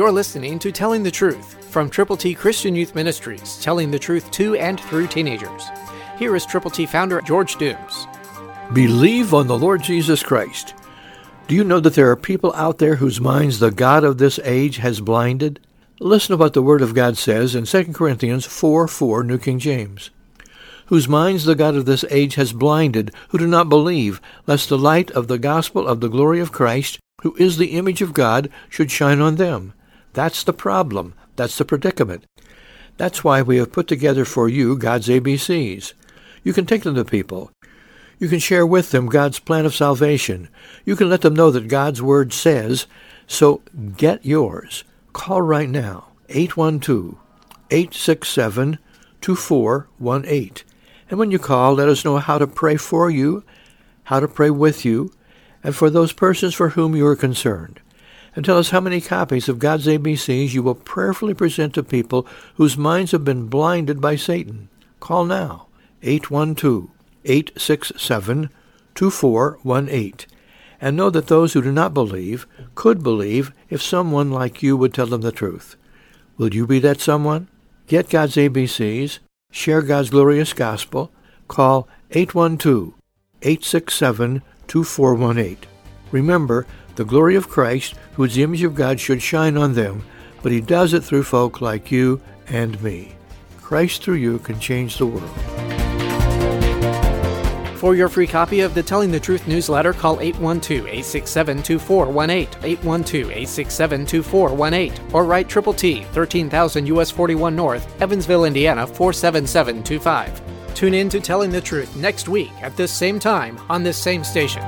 You're listening to Telling the Truth from Triple T Christian Youth Ministries, telling the truth to and through teenagers. Here is Triple T founder George Dooms. Believe on the Lord Jesus Christ. Do you know that there are people out there whose minds the God of this age has blinded? Listen to what the Word of God says in 2 Corinthians 4 4, New King James. Whose minds the God of this age has blinded, who do not believe, lest the light of the gospel of the glory of Christ, who is the image of God, should shine on them. That's the problem. That's the predicament. That's why we have put together for you God's ABCs. You can take them to people. You can share with them God's plan of salvation. You can let them know that God's Word says, so get yours. Call right now, 812-867-2418. And when you call, let us know how to pray for you, how to pray with you, and for those persons for whom you are concerned and tell us how many copies of God's ABCs you will prayerfully present to people whose minds have been blinded by Satan. Call now, 812-867-2418, and know that those who do not believe could believe if someone like you would tell them the truth. Will you be that someone? Get God's ABCs, share God's glorious gospel, call 812-867-2418. Remember, the glory of Christ, who is the image of God, should shine on them, but he does it through folk like you and me. Christ through you can change the world. For your free copy of the Telling the Truth newsletter, call 812-867-2418, 812-867-2418, or write Triple T, 13,000 US 41 North, Evansville, Indiana 47725. Tune in to Telling the Truth next week at this same time on this same station.